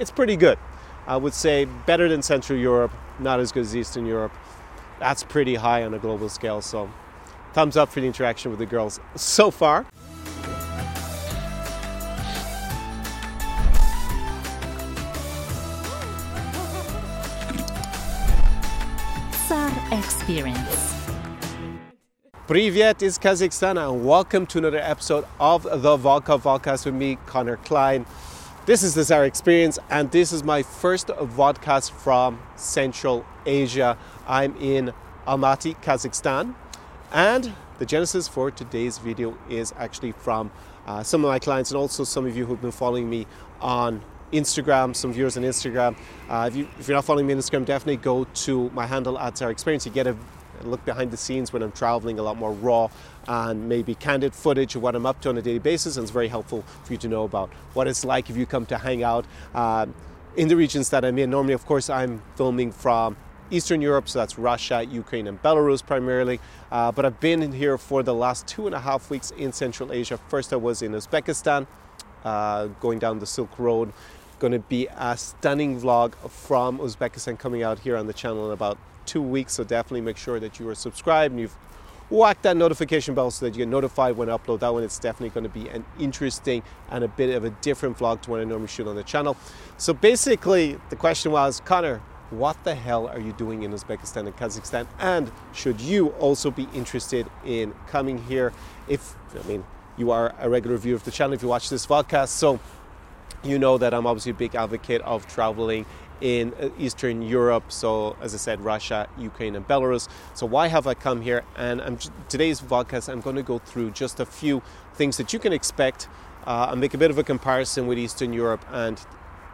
it's pretty good. I would say better than Central Europe, not as good as Eastern Europe. That's pretty high on a global scale. So, thumbs up for the interaction with the girls so far. Zar Experience. Privyet is Kazakhstan and welcome to another episode of the Vodka Vodcast with me, Connor Klein. This is the Zar Experience and this is my first vodcast from Central Asia. I'm in Almaty, Kazakhstan and the genesis for today's video is actually from uh, some of my clients and also some of you who've been following me on Instagram, some viewers on Instagram. Uh, if, you, you're not following me on Instagram, definitely go to my handle at Zar Experience. You get a look behind the scenes when I'm traveling, a lot more raw and maybe candid footage of what I'm up to on a daily basis. And it's very helpful for you to know about what it's like if you come to hang out uh, in the regions that I'm in. Normally, of course, I'm filming from Eastern Europe, so that's Russia, Ukraine, and Belarus primarily. Uh, but I've been in here for the last two and a half weeks in Central Asia. First, I was in Uzbekistan, uh, going down the Silk Road. Going to be a stunning vlog from Uzbekistan coming out here on the channel in about two weeks. So definitely make sure that you are subscribed and you've whacked that notification bell so that you get notified when I upload that one. It's definitely going to be an interesting and a bit of a different vlog to what I normally shoot on the channel. So basically, the question was, Connor, what the hell are you doing in Uzbekistan and Kazakhstan? And should you also be interested in coming here? If, I mean, you are a regular viewer of the channel, if you watch this podcast, so you know that I'm obviously a big advocate of traveling in Eastern Europe. So, as I said, Russia, Ukraine, and Belarus. So, why have I come here? And I'm, today's podcast, I'm going to go through just a few things that you can expect uh, and make a bit of a comparison with Eastern Europe and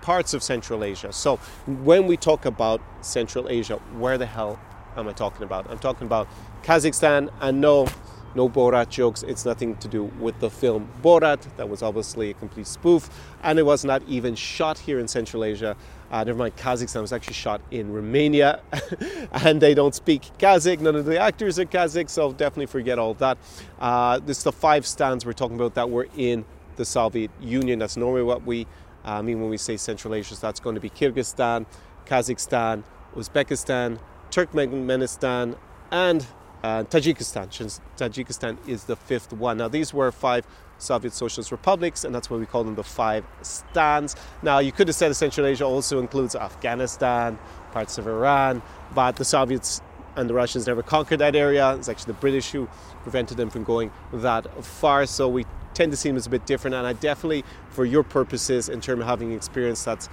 parts of Central Asia. So, when we talk about Central Asia, where the hell am I talking about? I'm talking about Kazakhstan, and no, no Borat jokes. It's nothing to do with the film Borat. That was obviously a complete spoof, and it was not even shot here in Central Asia. Uh, never mind, Kazakhstan was actually shot in Romania, and they don't speak Kazakh. None of the actors are Kazakh, so definitely forget all that. Uh, this is the five stands we're talking about that were in the Soviet Union. That's normally what we uh, mean when we say Central Asia. So that's going to be Kyrgyzstan, Kazakhstan, Uzbekistan, Turkmenistan, and uh, Tajikistan. Since tajikistan is the fifth one. Now, these were five Soviet Socialist republics, and that's why we call them the five stands. Now, you could have said that Central Asia also includes Afghanistan, parts of Iran, but the Soviets and the Russians never conquered that area. It's actually the British who prevented them from going that far. So we tend to see them as a bit different. And I definitely, for your purposes, in terms of having experience that's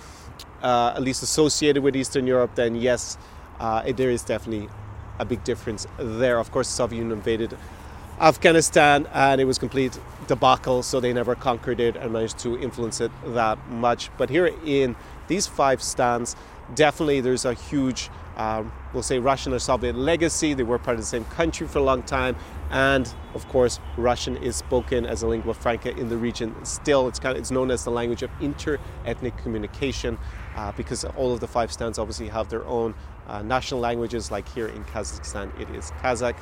uh, at least associated with Eastern Europe, then yes, uh, there is definitely a big difference there. Of course, the Soviet Union invaded Afghanistan and it was complete debacle, so they never conquered it and managed to influence it that much. But here in these five stands, definitely there's a huge, um, we'll say, Russian or Soviet legacy. They were part of the same country for a long time, and of course, Russian is spoken as a lingua franca in the region. Still, it's kind of it's known as the language of inter-ethnic communication uh, because all of the five stands obviously have their own uh, national languages. Like here in Kazakhstan, it is Kazakh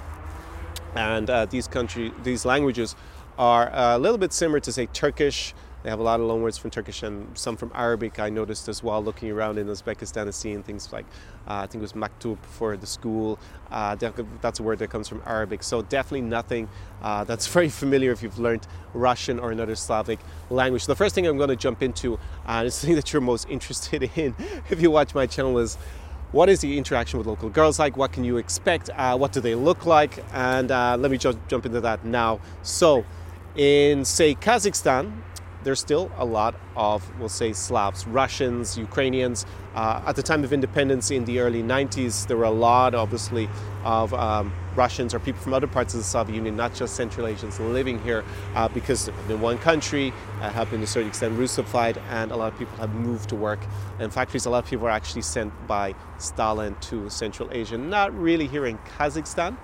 and uh, these country these languages are a little bit similar to say Turkish. They have a lot of loanwords from Turkish and some from Arabic. I noticed as well looking around in Uzbekistan and seeing things like uh, I think it was maktab for the school. Uh, that's a word that comes from Arabic. So definitely nothing uh, that's very familiar if you've learned Russian or another Slavic language. The first thing I'm going to jump into, and it's the thing that you're most interested in if you watch my channel, is what is the interaction with local girls like? What can you expect? Uh, what do they look like? And uh, let me just jump into that now. So, in say Kazakhstan, there's still a lot of, we'll say, Slavs, Russians, Ukrainians. Uh, at the time of independence in the early 90s, there were a lot, obviously, of um, Russians or people from other parts of the Soviet Union, not just Central Asians, living here uh, because in one country uh, have been to a certain extent Russified, and a lot of people have moved to work in factories. A lot of people were actually sent by Stalin to Central Asia, not really here in Kazakhstan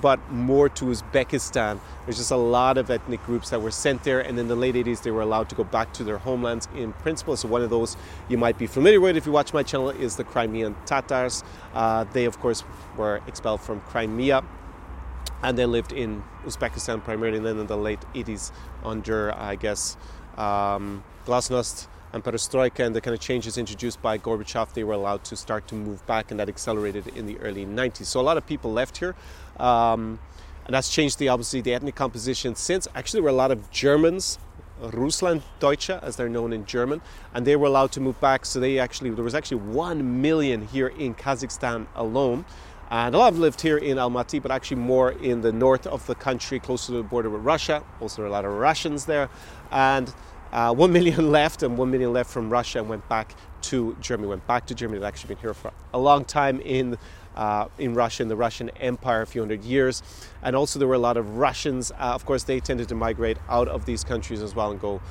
but more to Uzbekistan. There's just a lot of ethnic groups that were sent there, and in the late 80s, they were allowed to go back to their homelands in principle. So, one of those you might be familiar with if you watch my channel is the Crimean Tatars. Uh, they, of course, were expelled from Crimea and they lived in Uzbekistan primarily. And then in the late 80s, under, I guess, um, Glasnost, and perestroika and the kind of changes introduced by Gorbachev, they were allowed to start to move back, and that accelerated in the early 90s. So a lot of people left here. Um, and that's changed the obviously the ethnic composition since. Actually, there were a lot of Germans, Russland Deutsche as they're known in German, and they were allowed to move back. So they actually there was actually one million here in Kazakhstan alone. And a lot of lived here in Almaty, but actually more in the north of the country, closer to the border with Russia. Also, there are a lot of Russians there. And uh, one million left, and one million left from Russia and went back to Germany. Went back to Germany. They'd actually been here for a long time in uh, in Russia, in the Russian Empire, a few hundred years. And also, there were a lot of Russians. Uh, of course, they tended to migrate out of these countries as well and go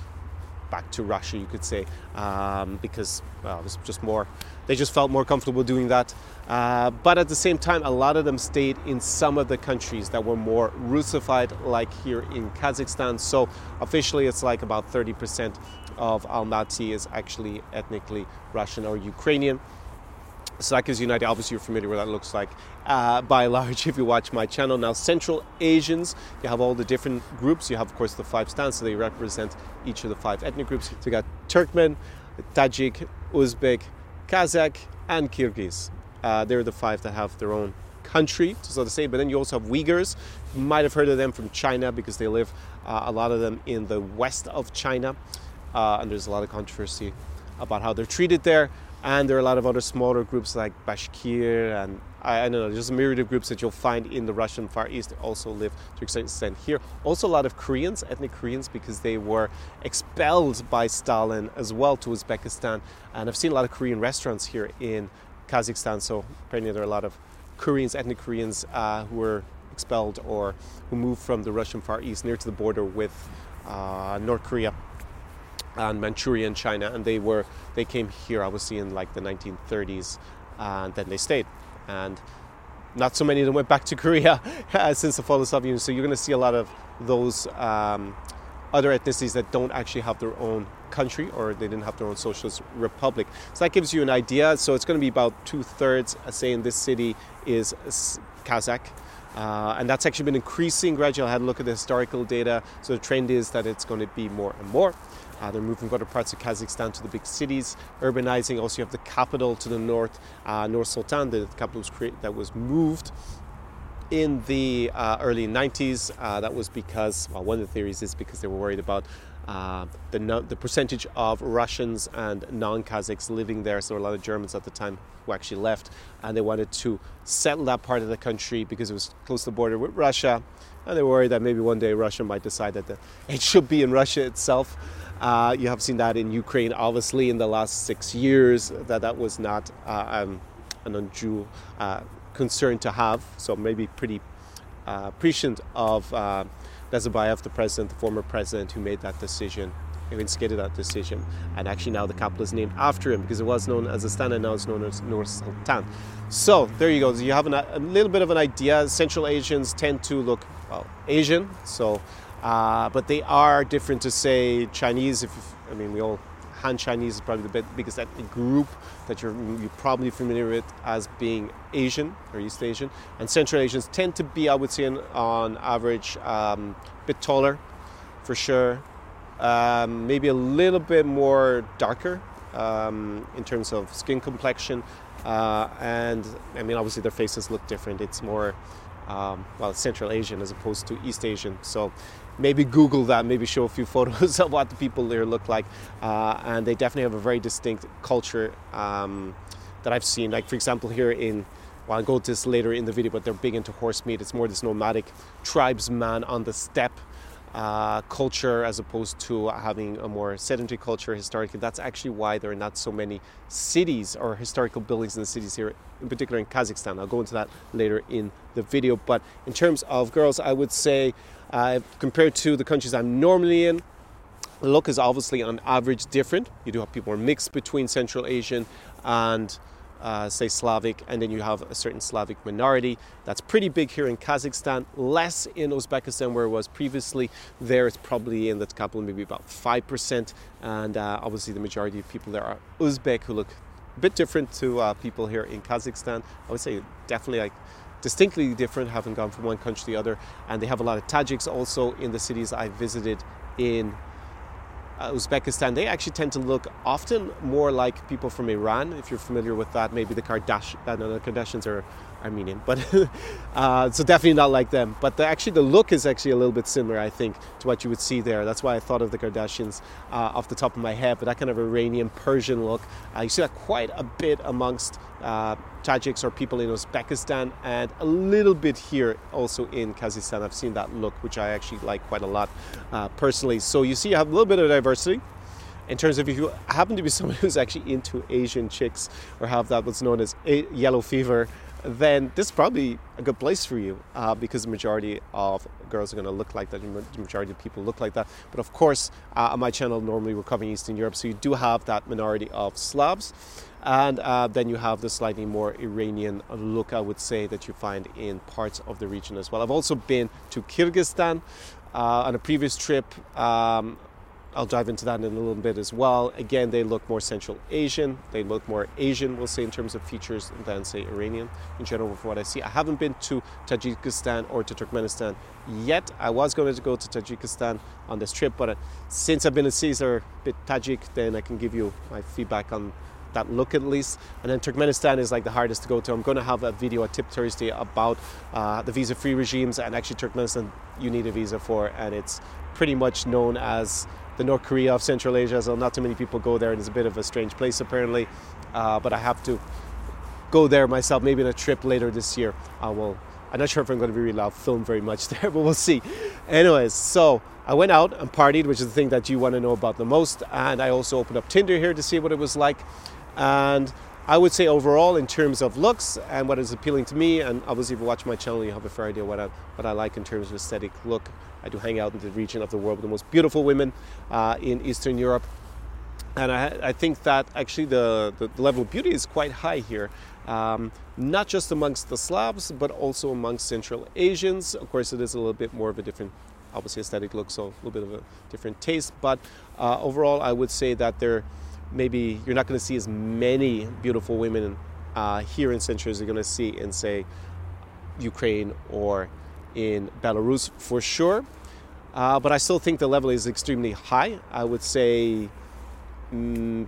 back to Russia, you could say, um, because well, it was just more, they just felt more comfortable doing that. Uh, but at the same time, a lot of them stayed in some of the countries that were more Russified, like here in Kazakhstan. So officially, it's like about 30% of Almaty is actually ethnically Russian or Ukrainian. An idea. Obviously, you're familiar with what that looks like uh, by and large if you watch my channel. Now, Central Asians, you have all the different groups. You have, of course, the five stands, so they represent each of the five ethnic groups. So you got Turkmen, Tajik, Uzbek, Kazakh, and Kyrgyz. Uh, they're the five that have their own country, so to say. But then you also have Uyghurs. You might have heard of them from China because they live, uh, a lot of them, in the west of China. Uh, and there's a lot of controversy about how they're treated there. And there are a lot of other smaller groups like Bashkir and I, I don't know, there's a myriad of groups that you'll find in the Russian Far East that also live to an extent here. Also, a lot of Koreans, ethnic Koreans, because they were expelled by Stalin as well to Uzbekistan. And I've seen a lot of Korean restaurants here in Kazakhstan, so apparently there are a lot of Koreans, ethnic Koreans, uh, who were expelled or who moved from the Russian Far East near to the border with uh, North Korea and Manchuria and China, and they were they came here obviously in like the 1930s, and then they stayed, and not so many of them went back to Korea since the fall of the Soviet Union. So you're going to see a lot of those um, other ethnicities that don't actually have their own country or they didn't have their own socialist republic. So that gives you an idea. So it's going to be about two thirds, uh, say in this city, is Kazakh. Uh, and that's actually been increasing gradually. I had a look at the historical data. So the trend is that it's going to be more and more. Uh, they're moving other parts of Kazakhstan to the big cities, urbanizing. Also, you have the capital to the north, uh, Nur Sultan, the capital was created, that was moved in the uh, early 90s. Uh, that was because, well, one of the theories is because they were worried about uh, the, no, the percentage of Russians and non Kazakhs living there. So there were a lot of Germans at the time who actually left, and they wanted to settle that part of the country because it was close to the border with Russia. And they were worried that maybe one day Russia might decide that the, it should be in Russia itself. Uh, you have seen that in Ukraine, obviously, in the last six years, that that was not uh, um, an undue uh, concern to have. So maybe pretty uh, appreciative of Nazarbayev, the president, the former president, who made that decision, who instigated that decision. And actually, now the capital is named after him because it was known as Astana, now it's known as Nur Sultan. So there you go. So you have an, a little bit of an idea. Central Asians tend to look well Asian, so uh, but they are different to say Chinese. If I mean, we all Han Chinese is probably the biggest ethnic group that you're, you're probably familiar with as being Asian or East Asian. And Central Asians tend to be, I would say, on average, um, a bit taller, for sure. Um, maybe a little bit more darker um, in terms of skin complexion. Uh, and I mean, obviously, their faces look different. It's more, um, well, Central Asian as opposed to East Asian. So maybe Google that, maybe show a few photos of what the people there look like. Uh, and they definitely have a very distinct culture um, that I've seen. Like, for example, here in, well, I'll go to this later in the video, but they're big into horse meat. It's more this nomadic tribesman on the steppe uh, culture as opposed to having a more sedentary culture historically. That's actually why there are not so many cities or historical buildings in the cities here, in particular in Kazakhstan. I'll go into that later in the video. But in terms of girls, I would say uh, compared to the countries I'm normally in, the look is obviously on average different. You do have people who are mixed between Central Asian and uh, say Slavic, and then you have a certain Slavic minority. That's pretty big here in Kazakhstan, less in Uzbekistan where it was previously. There it's probably in the capital maybe about 5%, and uh, obviously the majority of people there are Uzbek who look a bit different to uh, people here in Kazakhstan. I would say definitely like distinctly different, having gone from one country to the other. And they have a lot of Tajiks also in the cities I visited in uh, Uzbekistan, they actually tend to look often more like people from Iran. If you're familiar with that, maybe the Kardashians, uh, no, the Kardashians are Armenian, but uh, so definitely not like them. But the, actually, the look is actually a little bit similar, I think, to what you would see there. That's why I thought of the Kardashians uh, off the top of my head. But that kind of Iranian Persian look, uh, you see that quite a bit amongst uh, Tajiks or people in Uzbekistan, and a little bit here also in Kazakhstan. I've seen that look, which I actually like quite a lot uh, personally. So you see, you have a little bit of diversity in terms of if you happen to be someone who's actually into Asian chicks or have that what's known as yellow fever, then this is probably a good place for you uh, because the majority of girls are going to look like that. The majority of people look like that. But of course, uh, on my channel, normally we're covering Eastern Europe, so you do have that minority of Slavs. And uh, then you have the slightly more Iranian look, I would say, that you find in parts of the region as well. I've also been to Kyrgyzstan uh, on a previous trip. Um, I'll dive into that in a little bit as well. Again, they look more Central Asian. They look more Asian, we'll say, in terms of features than, say, Iranian in general, from what I see. I haven't been to Tajikistan or to Turkmenistan yet. I was going to go to Tajikistan on this trip, but uh, since I've been a Caesar, a bit Tajik, then I can give you my feedback on that look at least. And then Turkmenistan is like the hardest to go to. I'm going to have a video, a tip Thursday about uh, the visa free regimes, and actually, Turkmenistan you need a visa for, and it's pretty much known as the North Korea of Central Asia, so not too many people go there, and it's a bit of a strange place apparently. Uh, but I have to go there myself, maybe on a trip later this year. I will. I'm not sure if I'm going to be really allowed film very much there, but we'll see. Anyways, so I went out and partied, which is the thing that you want to know about the most, and I also opened up Tinder here to see what it was like. And I would say overall, in terms of looks and what is appealing to me, and obviously if you watch my channel, you have a fair idea what I what I like in terms of aesthetic look. I do hang out in the region of the world with the most beautiful women uh, in Eastern Europe, and I, I think that actually the, the, level of beauty is quite high here. Um, not just amongst the Slavs, but also amongst Central Asians. Of course, it is a little bit more of a different, obviously aesthetic look, so a little bit of a different taste. But uh, overall, I would say that they're maybe you're not going to see as many beautiful women uh, here in Central as you're going to see in, say, Ukraine or in Belarus for sure. Uh, but I still think the level is extremely high. I would say mm,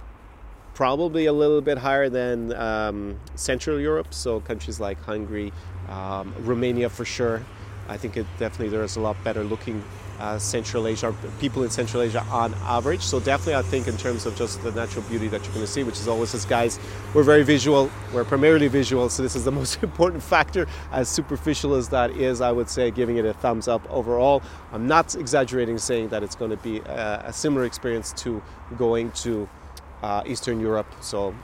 probably a little bit higher than um, Central Europe, so countries like Hungary, um, Romania for sure. I think it definitely there's a lot better looking uh, Central Asia, people in Central Asia on average. So definitely, I think in terms of just the natural beauty that you're going to see, which is always as guys, we're very visual. We're primarily visual, so this is the most important factor. As superficial as that is, I would say giving it a thumbs up overall. I'm not exaggerating saying that it's going to be a, a similar experience to going to uh, Eastern Europe, so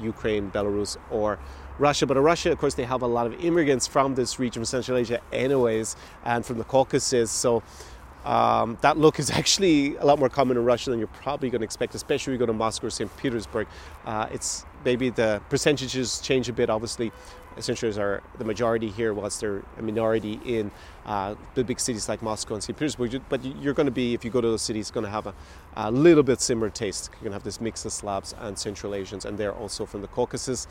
Ukraine, Belarus, or Russia. But in Russia, of course, they have a lot of immigrants from this region, Central Asia, anyways, and from the Caucasus. So um, that look is actually a lot more common in Russia than you're probably going to expect, especially when you go to Moscow or St. Petersburg. Uh, it's maybe the percentages change a bit. Obviously, essentially are the majority here, whilst they're a minority in uh, the big cities like Moscow and St. Petersburg. But you're going to be, if you go to those cities, going to have a, a little bit similar taste. You're going to have this mix of Slavs and Central Asians, and they're also from the Caucasus.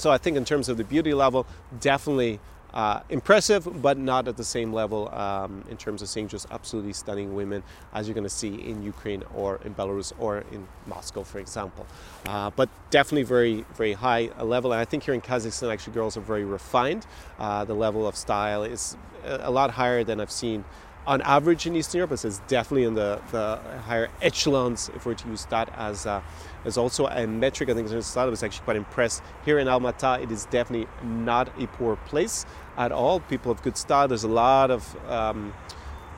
So I think in terms of the beauty level, definitely uh, impressive, but not at the same level um, in terms of seeing just absolutely stunning women as you're going to see in Ukraine or in Belarus or in Moscow, for example. Uh, but definitely very, very high level. And I think here in Kazakhstan, actually, girls are very refined. Uh, the level of style is a lot higher than I've seen on average in Eastern Europe, it's definitely in the, the higher echelons, if we're to use that as, uh, as also a metric. I think I was actually quite impressed. Here in Almaty, it is definitely not a poor place at all. People have good style. There's a lot of um,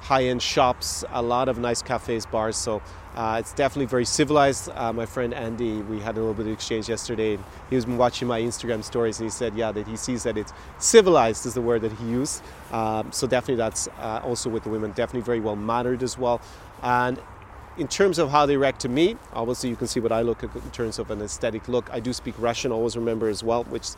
high-end shops, a lot of nice cafes, bars. So uh, it's definitely very civilized. Uh, my friend Andy, we had a little bit of exchange yesterday. He was watching my Instagram stories, and he said, "Yeah, that he sees that it's civilized is the word that he used. Um, so definitely, that's uh, also with the women. Definitely very well mannered as well. And in terms of how they react to me, obviously you can see what I look at in terms of an aesthetic look. I do speak Russian, always remember as well, which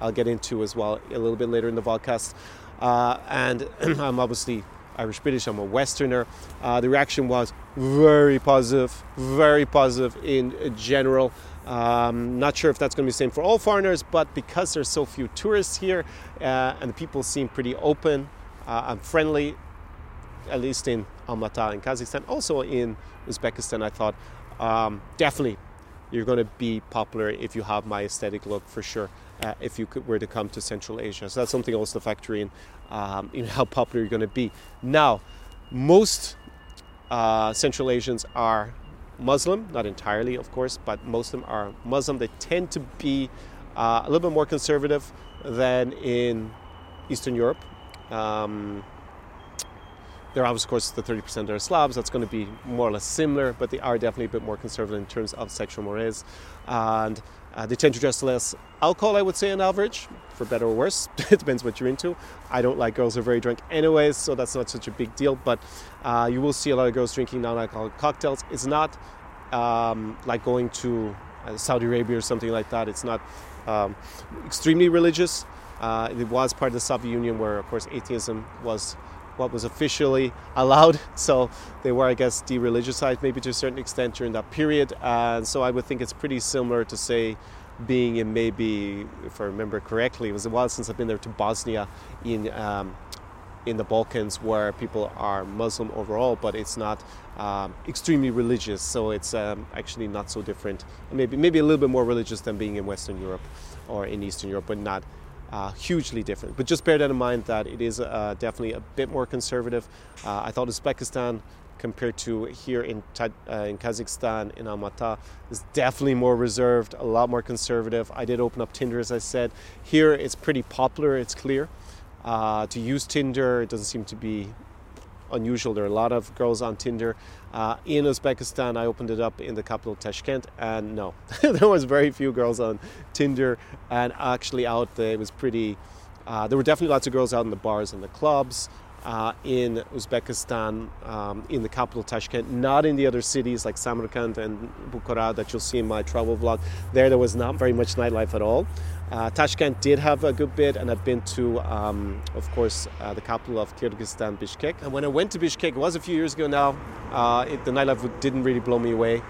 I'll get into as well a little bit later in the podcast. Uh, and I'm obviously Irish British, I'm a Westerner. Uh, the reaction was very positive, very positive in general. Um, not sure if that's going to be the same for all foreigners, but because there's so few tourists here uh, and the people seem pretty open uh, and friendly, at least in Almaty in Kazakhstan, also in Uzbekistan, I thought um, definitely you're going to be popular if you have my aesthetic look for sure. Uh, if you could, were to come to Central Asia, so that's something also to factor in, um, in how popular you're going to be. Now, most uh, Central Asians are Muslim, not entirely, of course, but most of them are Muslim. They tend to be uh, a little bit more conservative than in Eastern Europe. Um, there are, of course, the 30% that are Slavs. That's going to be more or less similar, but they are definitely a bit more conservative in terms of sexual mores. And uh, they tend to dress less alcohol, I would say, on average, for better or worse. it depends what you're into. I don't like girls who are very drunk, anyways, so that's not such a big deal. But uh, you will see a lot of girls drinking non alcoholic cocktails. It's not um, like going to uh, Saudi Arabia or something like that. It's not um, extremely religious. Uh, it was part of the Soviet Union where, of course, atheism was what was officially allowed. So they were, I guess, de-religiousized maybe to a certain extent during that period. And so I would think it's pretty similar to say being in maybe, if I remember correctly, it was a while since I've been there to Bosnia in um, in the Balkans where people are Muslim overall, but it's not um, extremely religious. So it's um, actually not so different. Maybe maybe a little bit more religious than being in Western Europe or in Eastern Europe, but not uh, hugely different. But just bear that in mind that it is uh, definitely a bit more conservative. Uh, I thought Uzbekistan compared to here in, uh, in Kazakhstan, in Almaty, is definitely more reserved, a lot more conservative. I did open up Tinder, as I said. Here it's pretty popular, it's clear. Uh, to use Tinder, it doesn't seem to be unusual. There are a lot of girls on Tinder. Uh, in Uzbekistan, I opened it up in the capital Tashkent, and no, there was very few girls on Tinder. And actually, out there, it was pretty. Uh, there were definitely lots of girls out in the bars and the clubs. Uh, in Uzbekistan, um, in the capital Tashkent, not in the other cities like Samarkand and Bukhara that you'll see in my travel vlog. There, there was not very much nightlife at all. Uh, Tashkent did have a good bit, and I've been to, um, of course, uh, the capital of Kyrgyzstan, Bishkek. And when I went to Bishkek, it was a few years ago now, uh, it, the nightlife didn't really blow me away.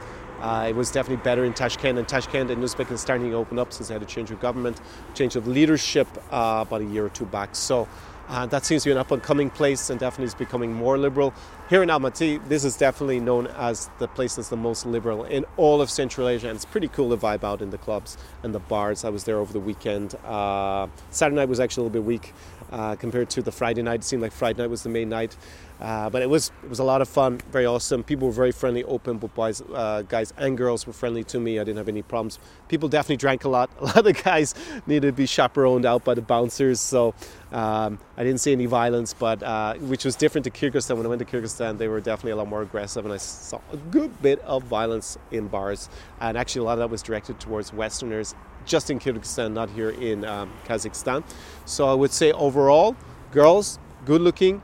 Uh, it was definitely better in Tashkent, and Tashkent and Uzbekistan starting to open up since they had a change of government, change of leadership uh, about a year or two back. So uh, that seems to be an up and coming place and definitely is becoming more liberal. Here in Almaty, this is definitely known as the place that's the most liberal in all of Central Asia, and it's pretty cool to vibe out in the clubs and the bars. I was there over the weekend. Uh, Saturday night was actually a little bit weak uh, compared to the Friday night. It seemed like Friday night was the main night. Uh, but it was it was a lot of fun, very awesome. People were very friendly, open. Both boys, uh, guys and girls were friendly to me. I didn't have any problems. People definitely drank a lot. A lot of the guys needed to be chaperoned out by the bouncers, so um, I didn't see any violence. But uh, which was different to Kyrgyzstan. When I went to Kyrgyzstan, they were definitely a lot more aggressive, and I saw a good bit of violence in bars. And actually, a lot of that was directed towards Westerners, just in Kyrgyzstan, not here in um, Kazakhstan. So I would say overall, girls, good looking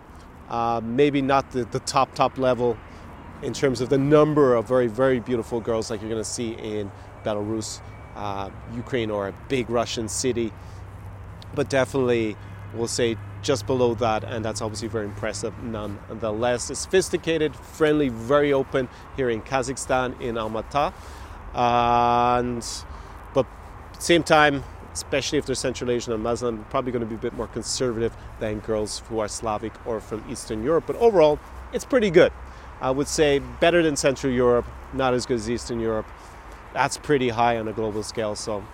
uh, maybe not the, the top, top level in terms of the number of very, very beautiful girls like you're going to see in Belarus, uh, Ukraine, or a big Russian city. But definitely, we'll say just below that, and that's obviously very impressive nonetheless. Sophisticated, friendly, very open here in Kazakhstan, in Almaty. and, same time, especially if they're Central Asian and Muslim, probably going to be a bit more conservative than girls who are Slavic or from Eastern Europe. But overall, it's pretty good. I would say better than Central Europe, not as good as Eastern Europe. That's pretty high on a global scale. So,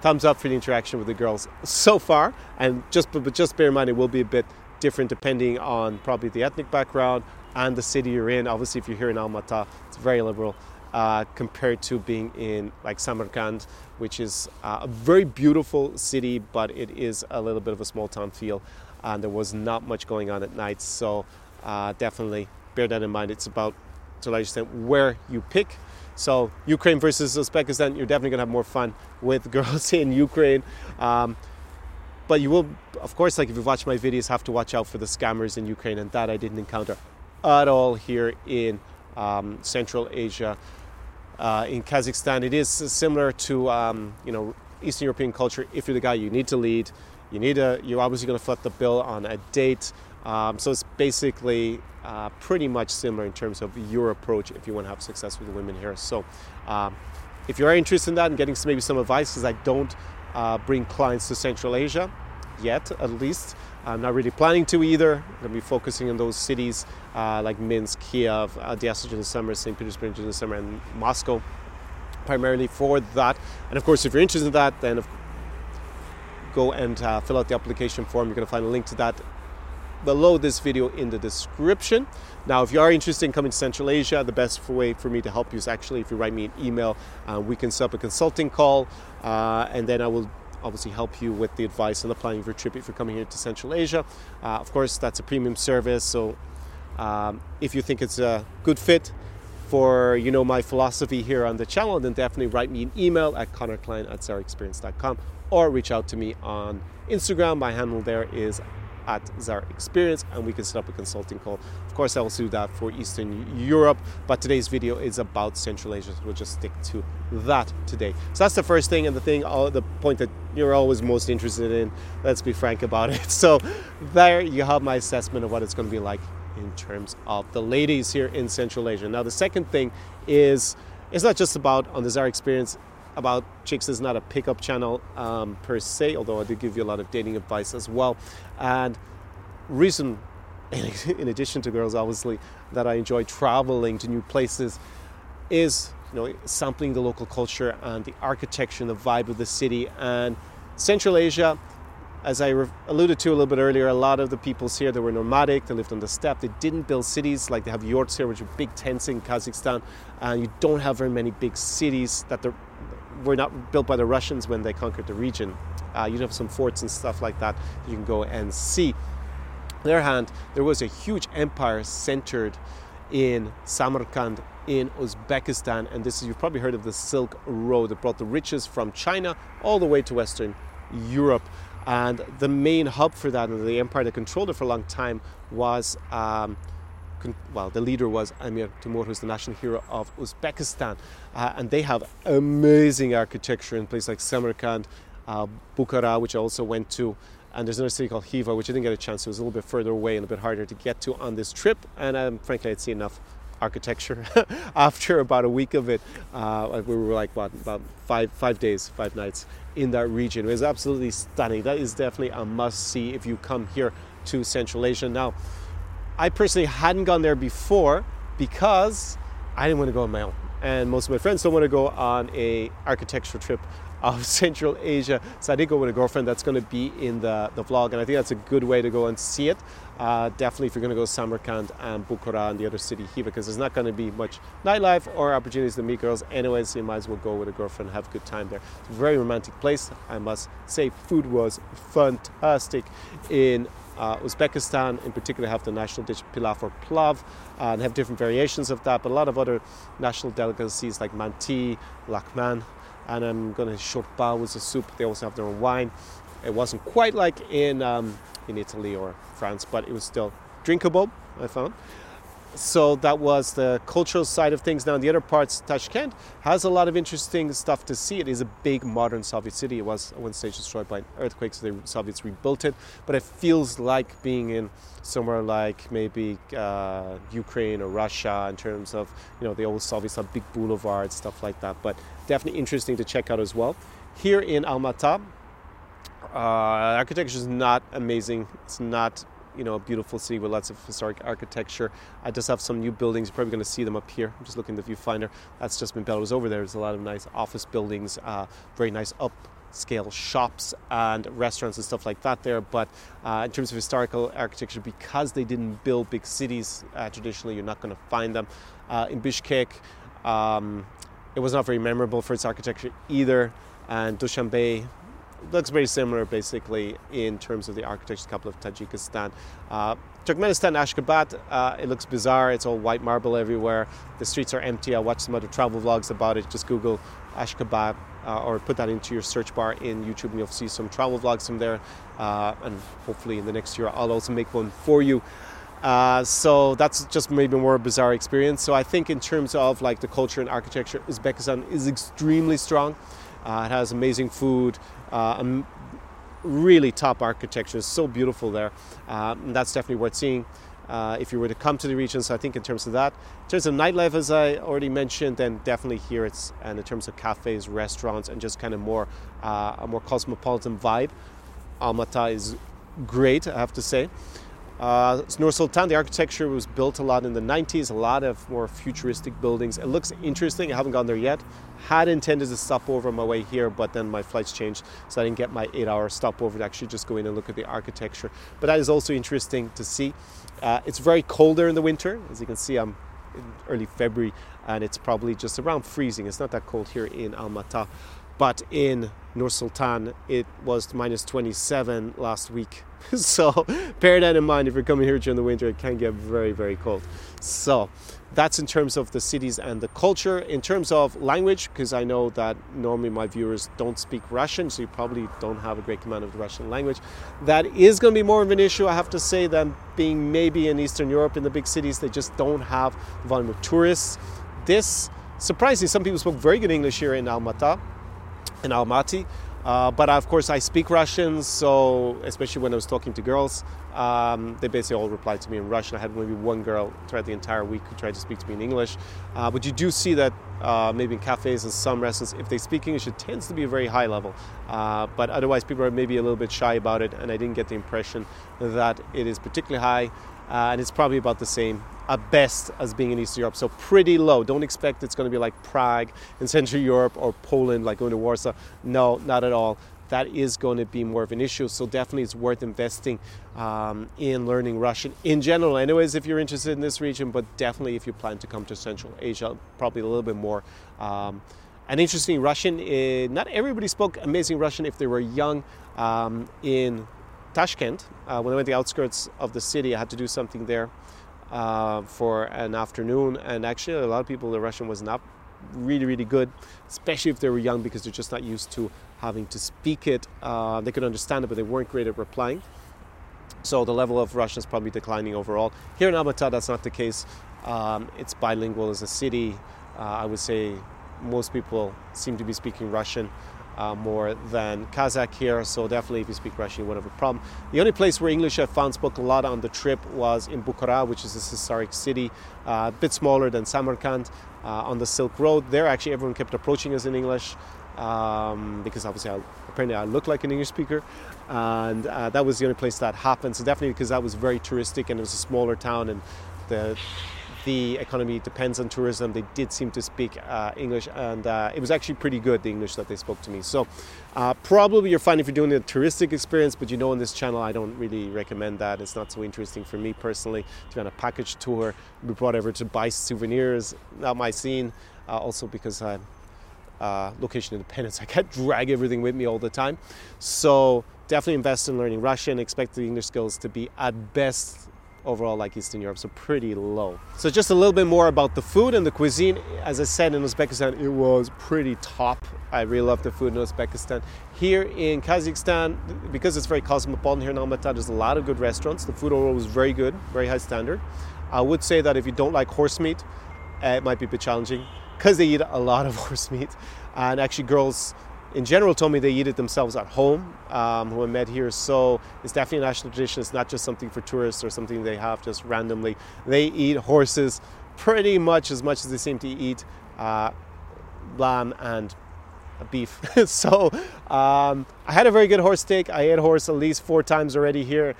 thumbs up for the interaction with the girls so far. And just but just bear in mind, it will be a bit different depending on probably the ethnic background and the city you're in. Obviously, if you're here in Almaty, it's very liberal uh, compared to being in like Samarkand, which is uh, a very beautiful city, but it is a little bit of a small town feel, and there was not much going on at night. So uh, definitely bear that in mind. It's about to a large extent where you pick. So Ukraine versus Uzbekistan, you're definitely gonna have more fun with girls in Ukraine. Um, but you will, of course, like if you've watched my videos, have to watch out for the scammers in Ukraine, and that I didn't encounter at all here in um, Central Asia uh, in Kazakhstan. It is similar to um, you know Eastern European culture. If you're the guy, you need to lead. You need a. You're obviously going to foot the bill on a date. Um, so it's basically uh, pretty much similar in terms of your approach if you want to have success with women here. So um, if you are interested in that and getting maybe some advice, because I don't uh, bring clients to Central Asia, yet, at least. I'm not really planning to either. I'm going to be focusing on those cities uh, like Minsk, Kiev, Odessa during the summer, St. Petersburg during the summer, and Moscow primarily for that. And of course, if you're interested in that, then go and uh, fill out the application form. You're going to find a link to that below this video in the description. Now, if you are interested in coming to Central Asia, the best way for me to help you is actually if you write me an email, uh, we can set up a consulting call, uh, and then I will obviously help you with the advice the planning of your trip if you're coming here to Central Asia. Uh, of course, that's a premium service, so um, if you think it's a good fit for you know my philosophy here on the channel, then definitely write me an email at connorklein at zarexperience.com or reach out to me on Instagram. My handle there is at Zara Experience and we can set up a consulting call. Of course, I will do that for Eastern Europe, but today's video is about Central Asia, so we'll just stick to that today. So that's the first thing, and the thing, uh, the point that you're always most interested in. Let's be frank about it. So there you have my assessment of what it's going to be like in terms of the ladies here in Central Asia. Now, the second thing is it's not just about on the Zara experience about chicks is not a pickup channel um, per se, although I do give you a lot of dating advice as well. And reason, in addition to girls, obviously, that I enjoy traveling to new places is you know sampling the local culture and the architecture and the vibe of the city and Central Asia. As I re- alluded to a little bit earlier, a lot of the peoples here they were nomadic. They lived on the steppe. They didn't build cities like they have yurts here, which are big tents in Kazakhstan. And you don't have very many big cities that they're were not built by the Russians when they conquered the region. Uh, you'd have some forts and stuff like that you can go and see. On the other hand, there was a huge empire centered in Samarkand in Uzbekistan, and this is you've probably heard of the Silk Road that brought the riches from China all the way to Western Europe. And the main hub for that, and the empire that controlled it for a long time, was um, well, the leader was Amir Timur, who's the national hero of Uzbekistan. Uh, and they have amazing architecture in places like Samarkand, uh, Bukhara, which I also went to. And there's another city called Khiva, which I didn't get a chance to. It was a little bit further away and a bit harder to get to on this trip. And um, frankly, I'd seen enough architecture after about a week of it. Uh, we were like, about five, five days, five nights in that region. It was absolutely stunning. That is definitely a must see if you come here to Central Asia. Now, I personally hadn't gone there before because I didn't want to go on my own. And most of my friends don't want to go on a architectural trip of Central Asia. So I did go with a girlfriend. That's going to be in the, the vlog. And I think that's a good way to go and see it. Uh, definitely if you're going to go Samarkand and Bukhara and the other city here because there's not going to be much nightlife or opportunities to meet girls anyways. You might as well go with a girlfriend have a good time there. It's a very romantic place. I must say food was fantastic in uh, Uzbekistan, in particular, have the national dish pilaf or plav, uh, and have different variations of that. But a lot of other national delicacies like manti, lagman, and I'm going to shorba was a soup. They also have their own wine. It wasn't quite like in um, in Italy or France, but it was still drinkable. I found. So that was the cultural side of things. Now, in the other parts, Tashkent has a lot of interesting stuff to see. It is a big modern Soviet city. It was at one stage destroyed by an earthquake, so the Soviets rebuilt it. But it feels like being in somewhere like maybe uh, Ukraine or Russia in terms of you know the old Soviets have big boulevards, stuff like that. But definitely interesting to check out as well. Here in Almaty, uh, architecture is not amazing. It's not you know, a beautiful city with lots of historic architecture. I just have some new buildings. You're probably going to see them up here. I'm just looking at the viewfinder. That's just been built. I was over there. There's a lot of nice office buildings, uh, very nice upscale shops and restaurants and stuff like that there. But uh, in terms of historical architecture, because they didn't build big cities uh, traditionally, you're not going to find them. Uh, in Bishkek, um, it was not very memorable for its architecture either. And Dushanbe, looks very similar basically in terms of the architecture, couple of Tajikistan. Uh, Turkmenistan, Ashgabat, uh, it looks bizarre. It's all white marble everywhere. The streets are empty. I watched some other travel vlogs about it. Just Google Ashgabat uh, or put that into your search bar in YouTube and you'll see some travel vlogs from there. Uh, and hopefully in the next year I'll also make one for you. Uh, so that's just maybe more a bizarre experience. So I think in terms of like the culture and architecture, Uzbekistan is extremely strong. Uh, it has amazing food, uh, really top architecture. It's so beautiful there. Uh, and that's definitely worth seeing. Uh, if you were to come to the region. So I think in terms of that, in terms of nightlife, as I already mentioned, then definitely here it's and in terms of cafes, restaurants, and just kind of more uh, a more cosmopolitan vibe. Almaty is great, I have to say. Uh, Nur Sultan, the architecture was built a lot in the 90s, a lot of more futuristic buildings. It looks interesting. I haven't gone there yet. Had intended to stop over on my way here, but then my flights changed, so I didn't get my eight hour stopover to actually just go in and look at the architecture. But that is also interesting to see. Uh, it's very cold there in the winter. As you can see, I'm in early February and it's probably just around freezing. It's not that cold here in Almaty. But in Nur Sultan, it was minus 27 last week. so bear that in mind if you're coming here during the winter, it can get very, very cold. So that's in terms of the cities and the culture. In terms of language, because I know that normally my viewers don't speak Russian, so you probably don't have a great command of the Russian language. That is going to be more of an issue, I have to say, than being maybe in Eastern Europe in the big cities. They just don't have the volume of tourists. This, surprisingly, some people spoke very good English here in Almaty in Almaty. Uh, but of course, I speak Russian, so especially when I was talking to girls, um, they basically all replied to me in Russian. I had maybe one girl throughout the entire week who tried to speak to me in English. Uh, but you do see that uh, maybe in cafes and some restaurants, if they speak English, it tends to be a very high level. Uh, but otherwise, people are maybe a little bit shy about it, and I didn't get the impression that it is particularly high. Uh, and it's probably about the same at best as being in Eastern Europe. So pretty low. Don't expect it's going to be like Prague in Central Europe or Poland, like going to Warsaw. No, not at all. That is going to be more of an issue. So definitely, it's worth investing um, in learning Russian in general. Anyways, if you're interested in this region, but definitely if you plan to come to Central Asia, probably a little bit more. Um, and interesting, Russian. Uh, not everybody spoke amazing Russian if they were young. Um, in Tashkent, uh, when I went to the outskirts of the city, I had to do something there uh, for an afternoon, and actually, a lot of people, the Russian was not really, really good, especially if they were young because they're just not used to having to speak it. Uh, they could understand it, but they weren't great at replying. So the level of Russian is probably declining overall. Here in Almaty, that's not the case. Um, it's bilingual as a city. Uh, I would say most people seem to be speaking Russian uh, more than Kazakh here. So definitely, if you speak Russian, you won't have a problem. The only place where English I found spoke a lot on the trip was in Bukhara, which is a historic city, uh, a bit smaller than Samarkand, uh, on the Silk Road. There, actually, everyone kept approaching us in English. Um, because obviously, I, apparently, I look like an English speaker, and uh, that was the only place that happened. So definitely, because that was very touristic and it was a smaller town, and the the economy depends on tourism. They did seem to speak uh, English, and uh, it was actually pretty good, the English that they spoke to me. So, uh, probably you're fine if you're doing a touristic experience, but you know, on this channel, I don't really recommend that. It's not so interesting for me personally to be on a package tour, be brought over to buy souvenirs, not my scene. Uh, also, because I'm uh, location independence, I can't drag everything with me all the time. So, definitely invest in learning Russian. Expect the English skills to be at best overall like Eastern Europe, so pretty low. So just a little bit more about the food and the cuisine. As I said in Uzbekistan, it was pretty top. I really love the food in Uzbekistan. Here in Kazakhstan, because it's very cosmopolitan here in Almaty, there's a lot of good restaurants. The food overall was very good, very high standard. I would say that if you don't like horse meat, uh, it might be a bit challenging because they eat a lot of horse meat. And actually, girls in general told me they eat it themselves at home, um, who I met here. So it's definitely a national tradition. It's not just something for tourists or something they have just randomly. They eat horses pretty much as much as they seem to eat uh, lamb and beef. so um, I had a very good horse steak. I ate horse at least four times already here.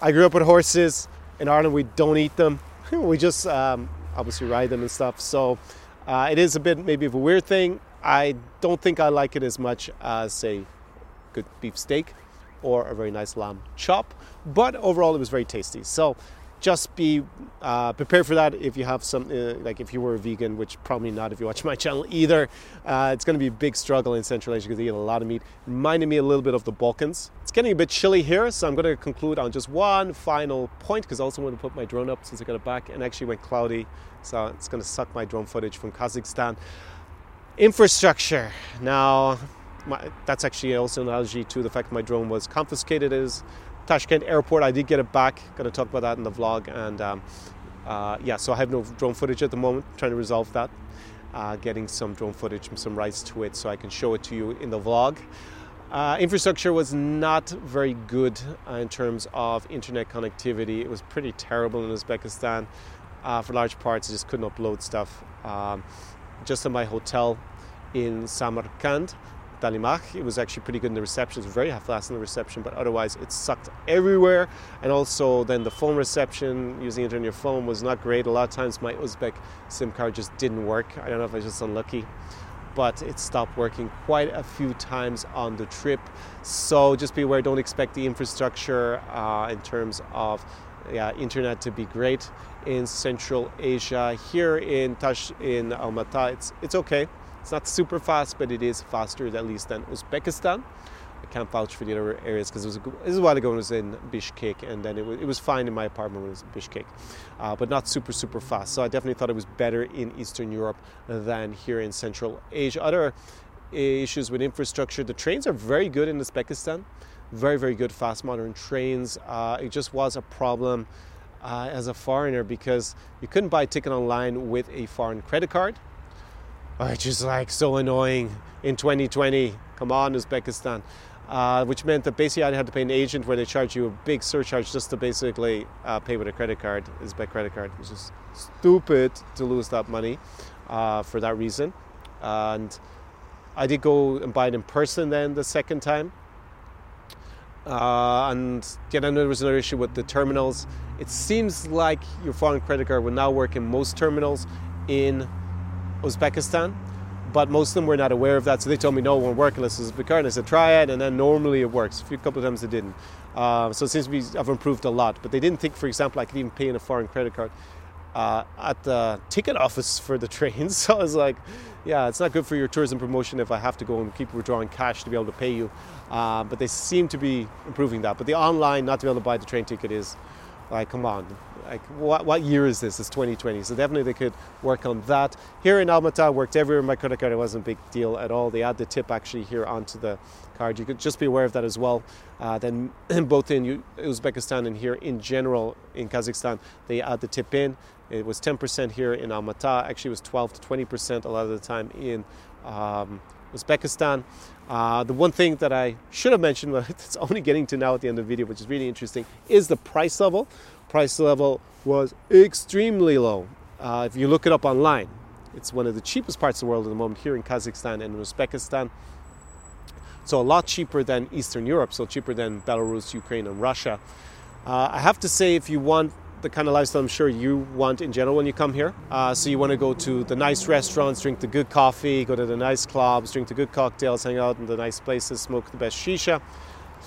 I grew up with horses. In Ireland, we don't eat them. we just um, obviously ride them and stuff. So uh, it is a bit maybe of a weird thing. I don't think I like it as much as, say, good beef steak or a very nice lamb chop, but overall it was very tasty. So just be uh, prepared for that if you have some, uh, like if you were a vegan, which probably not if you watch my channel either. Uh, it's going to be a big struggle in Central Asia because they eat a lot of meat. Reminded me a little bit of the Balkans. It's getting a bit chilly here, so I'm going to conclude on just one final point because I also want to put my drone up since I got it back and actually went cloudy, so it's going to suck my drone footage from Kazakhstan. Infrastructure. Now, my, that's actually also an analogy to the fact my drone was confiscated as Tashkent airport. I did get it back. Going to talk about that in the vlog. And um, uh, yeah, so I have no drone footage at the moment. Trying to resolve that. Uh, getting some drone footage and some rights to it so I can show it to you in the vlog. Uh, infrastructure was not very good uh, in terms of internet connectivity. It was pretty terrible in Uzbekistan. Uh, for large parts, I just couldn't upload stuff. Um, just in my hotel in Samarkand, Dalimach. It was actually pretty good in the reception. It was very fast in the reception, but otherwise it sucked everywhere. And also then the phone reception using it on your phone was not great. A lot of times my Uzbek SIM card just didn't work. I don't know if I was just unlucky but it stopped working quite a few times on the trip. So just be aware, don't expect the infrastructure uh, in terms of yeah, internet to be great in Central Asia. Here in Tash in Almaty, it's it's okay. It's not super fast, but it is faster at least than Uzbekistan. I can't vouch for the other areas because it was a, this is a while ago when I was in Bishkek, and then it was, it was fine in my apartment when it was in Bishkek, uh, but not super super fast. So I definitely thought it was better in Eastern Europe than here in Central Asia. Other issues with infrastructure, the trains are very good in Uzbekistan, very very good fast modern trains. Uh, it just was a problem. Uh, as a foreigner, because you couldn't buy a ticket online with a foreign credit card, which is like so annoying in 2020. Come on, Uzbekistan uh, which meant that basically I had to pay an agent where they charge you a big surcharge just to basically uh, pay with a credit card, Uzbek credit card, which is stupid to lose that money uh, for that reason. And I did go and buy it in person then the second time. Uh, and yet there was another issue with the terminals. It seems like your foreign credit card will now work in most terminals in Uzbekistan but most of them were not aware of that. So they told me, no, it won't work unless it's a card. And I said, try it. And then normally it works. A few couple of times it didn't. Uh, so it seems to be, I've improved a lot. But they didn't think, for example, I could even pay in a foreign credit card uh, at the ticket office for the train. So I was like, yeah, it's not good for your tourism promotion if I have to go and keep withdrawing cash to be able to pay you. Uh, but they seem to be improving that. But the online, not to be able to buy the train ticket is like, come on, like what, what year is this? It's 2020. So definitely they could work on that. Here in Almaty, worked everywhere. My credit card it wasn't a big deal at all. They add the tip actually here onto the card. You could just be aware of that as well. Uh, then both in Uzbekistan and here in general in Kazakhstan, they add the tip in. It was 10% here in Almaty. Actually, it was 12 to 20% a lot of the time in um, Uzbekistan. Uh, the one thing that I should have mentioned, but it's only getting to now at the end of the video, which is really interesting, is the price level. Price level was extremely low. Uh, if you look it up online, it's one of the cheapest parts of the world at the moment here in Kazakhstan and in Uzbekistan. So a lot cheaper than Eastern Europe, so cheaper than Belarus, Ukraine, and Russia. Uh, I have to say, if you want the kind of lifestyle I'm sure you want in general when you come here. Uh, so you want to go to the nice restaurants, drink the good coffee, go to the nice clubs, drink the good cocktails, hang out in the nice places, smoke the best shisha.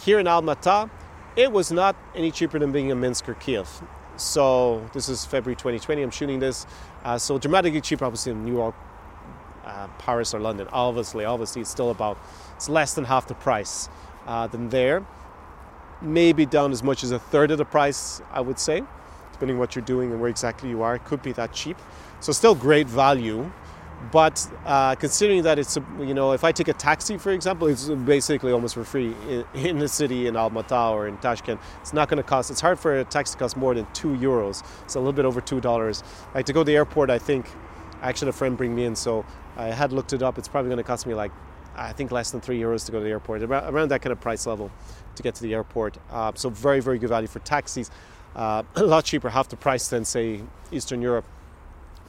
Here in Almaty, it was not any cheaper than being in Minsk or Kiev. So this is February 2020. I'm shooting this. Uh, so dramatically cheaper, obviously, in New York, uh, Paris, or London. Obviously, obviously, it's still about it's less than half the price uh, than there. Maybe down as much as a third of the price, I would say depending what you're doing and where exactly you are, it could be that cheap. So still great value, but uh, considering that it's you know if I take a taxi for example, it's basically almost for free in, in the city in Almaty or in Tashkent. It's not going to cost. It's hard for a taxi to cost more than two euros. It's a little bit over two dollars. Like to go to the airport, I think. Actually a friend bring me in, so I had looked it up. It's probably going to cost me like I think less than three euros to go to the airport, around that kind of price level to get to the airport. Uh, so very, very good value for taxis uh, a lot cheaper, half the price than say Eastern Europe.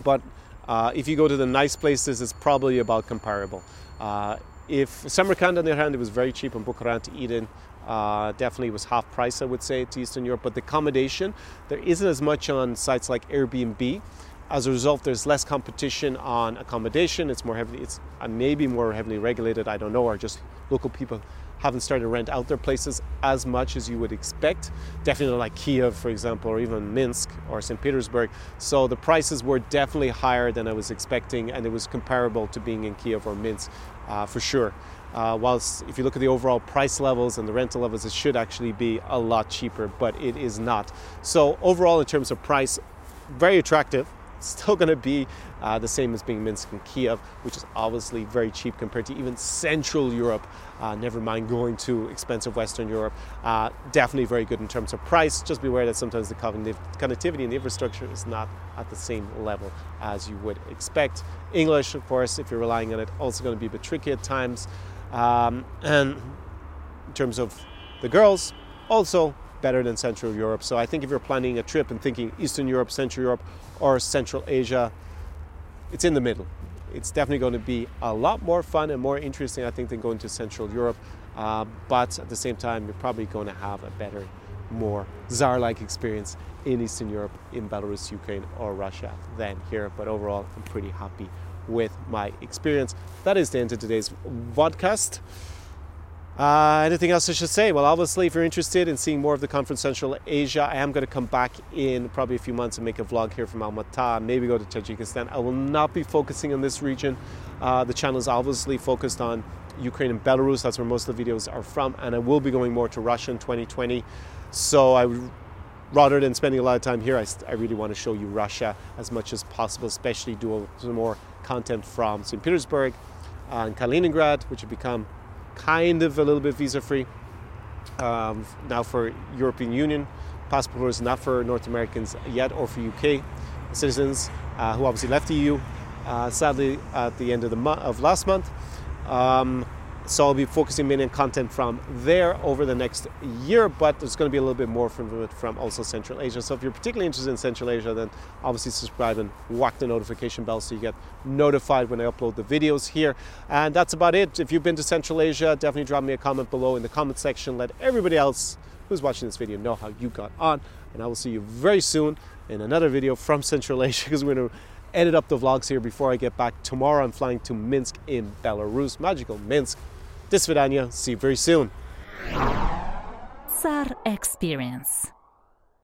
But uh, if you go to the nice places, it's probably about comparable. Uh, if Samarkand, on the other hand, it was very cheap, and Bukhara to eat in, definitely was half price, I would say, to Eastern Europe. But the accommodation, there isn't as much on sites like Airbnb. As a result, there's less competition on accommodation. It's more heavily, it's maybe more heavily regulated. I don't know, or just local people haven't started to rent out their places as much as you would expect. Definitely like Kiev, for example, or even Minsk or St. Petersburg. So the prices were definitely higher than I was expecting, and it was comparable to being in Kiev or Minsk uh, for sure. Uh, whilst if you look at the overall price levels and the rental levels, it should actually be a lot cheaper, but it is not. So overall, in terms of price, very attractive still going to be uh, the same as being Minsk and Kiev, which is obviously very cheap compared to even Central Europe. Uh, never mind going to expensive Western Europe. Uh, definitely very good in terms of price. Just be aware that sometimes the connectivity and the infrastructure is not at the same level as you would expect. English, of course, if you're relying on it, also going to be a bit tricky at times. Um, and in terms of the girls, also better than Central Europe. So I think if you're planning a trip and thinking Eastern Europe, Central Europe, or Central Asia, it's in the middle. it's definitely going to be a lot more fun and more interesting, I think, than going to Central Europe. Uh, but at the same time, you're probably going to have a better, more czar like experience in Eastern Europe, in Belarus, Ukraine, or Russia than here. But overall, I'm pretty happy with my experience. That is the end of today's vodcast. Uh, anything else I should say? Well, obviously, if you're interested in seeing more of the Conference Central Asia, I am going to come back in probably a few months and make a vlog here from Almaty, maybe go to Tajikistan. I will not be focusing on this region. Uh, the channel is obviously focused on Ukraine and Belarus. That's where most of the videos are from. And I will be going more to Russia in 2020. So I rather than spending a lot of time here, I, I really want to show you Russia as much as possible, especially do some more content from St. Petersburg and Kaliningrad, which have become kind of a little bit visa free um, now for European Union passports, not for North Americans yet, or for UK citizens uh, who obviously left the EU. Uh, sadly, at the end of the mo- of last month. Um, so I'll be focusing mainly on content from there over the next year, but there's going to be a little bit more from from also Central Asia. So if you're particularly interested in Central Asia, then obviously subscribe and whack the notification bell so you get notified when I upload the videos here. And that's about it. If you've been to Central Asia, definitely drop me a comment below in the comment section. Let everybody else who's watching this video know how you got on. And I will see you very soon in another video from Central Asia because we're going to edit up the vlogs here before I get back. Tomorrow I'm flying to Minsk in Belarus, magical Minsk. This Vidania. See you very soon. Zar Experience.